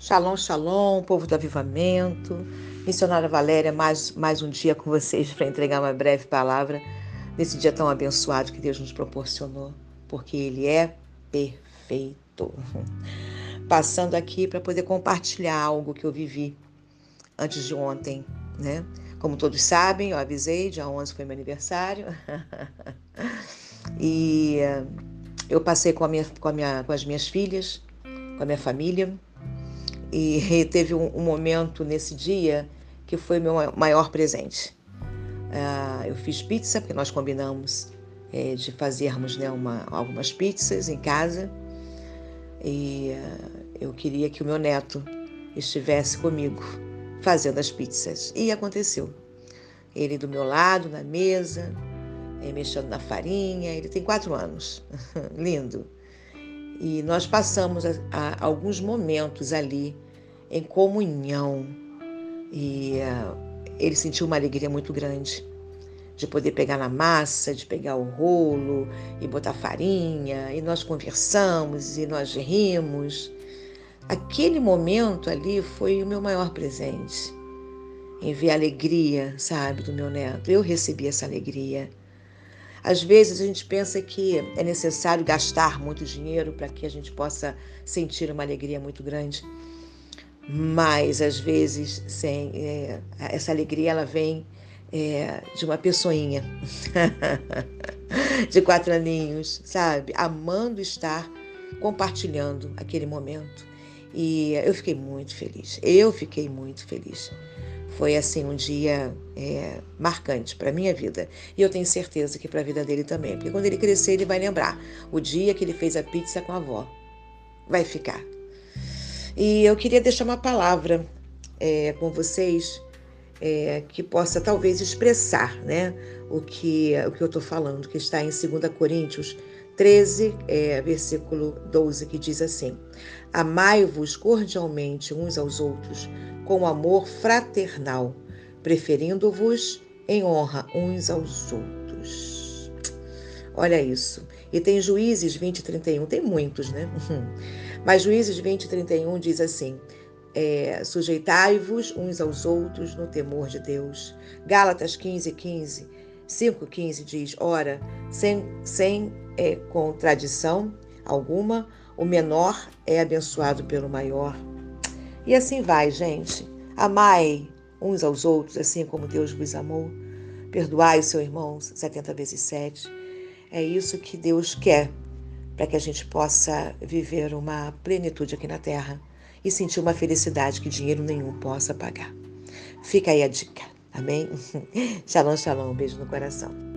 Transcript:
Shalom, shalom, povo do avivamento. Missionária Valéria, mais, mais um dia com vocês para entregar uma breve palavra nesse dia tão abençoado que Deus nos proporcionou, porque Ele é perfeito. Passando aqui para poder compartilhar algo que eu vivi antes de ontem, né? Como todos sabem, eu avisei, dia 11 foi meu aniversário. e eu passei com, minha, com, minha, com as minhas filhas, com a minha família e teve um, um momento nesse dia que foi meu maior presente. Uh, eu fiz pizza, porque nós combinamos é, de fazermos né, uma, algumas pizzas em casa. E uh, eu queria que o meu neto estivesse comigo fazendo as pizzas. E aconteceu. Ele do meu lado, na mesa, é, mexendo na farinha. Ele tem quatro anos. Lindo. E nós passamos a, a, alguns momentos ali em comunhão. E uh, ele sentiu uma alegria muito grande de poder pegar na massa, de pegar o rolo e botar farinha. E nós conversamos e nós rimos. Aquele momento ali foi o meu maior presente. Em ver a alegria, sabe, do meu neto. Eu recebi essa alegria. Às vezes a gente pensa que é necessário gastar muito dinheiro para que a gente possa sentir uma alegria muito grande, mas às vezes sem é, essa alegria ela vem é, de uma pessoinha de quatro aninhos, sabe, amando estar compartilhando aquele momento. E eu fiquei muito feliz. Eu fiquei muito feliz foi assim um dia é, marcante para minha vida. E eu tenho certeza que para a vida dele também, porque quando ele crescer ele vai lembrar. O dia que ele fez a pizza com a avó, vai ficar. E eu queria deixar uma palavra é, com vocês é, que possa talvez expressar, né, o que o que eu estou falando, que está em 2 Coríntios 13, é, versículo 12, que diz assim: Amai-vos cordialmente uns aos outros com amor fraternal, preferindo-vos em honra uns aos outros. Olha isso. E tem Juízes 20, 31, tem muitos, né? Mas Juízes 20, 31 diz assim: é, sujeitai-vos uns aos outros no temor de Deus. Gálatas 15, 15, 5, 15 diz: ora, sem, sem é, contradição alguma, o menor é abençoado pelo maior. E assim vai, gente. Amai uns aos outros, assim como Deus vos amou. Perdoai o seu irmão 70 vezes 7. É isso que Deus quer para que a gente possa viver uma plenitude aqui na terra e sentir uma felicidade que dinheiro nenhum possa pagar. Fica aí a dica. Amém? Shalom, shalom. Um beijo no coração.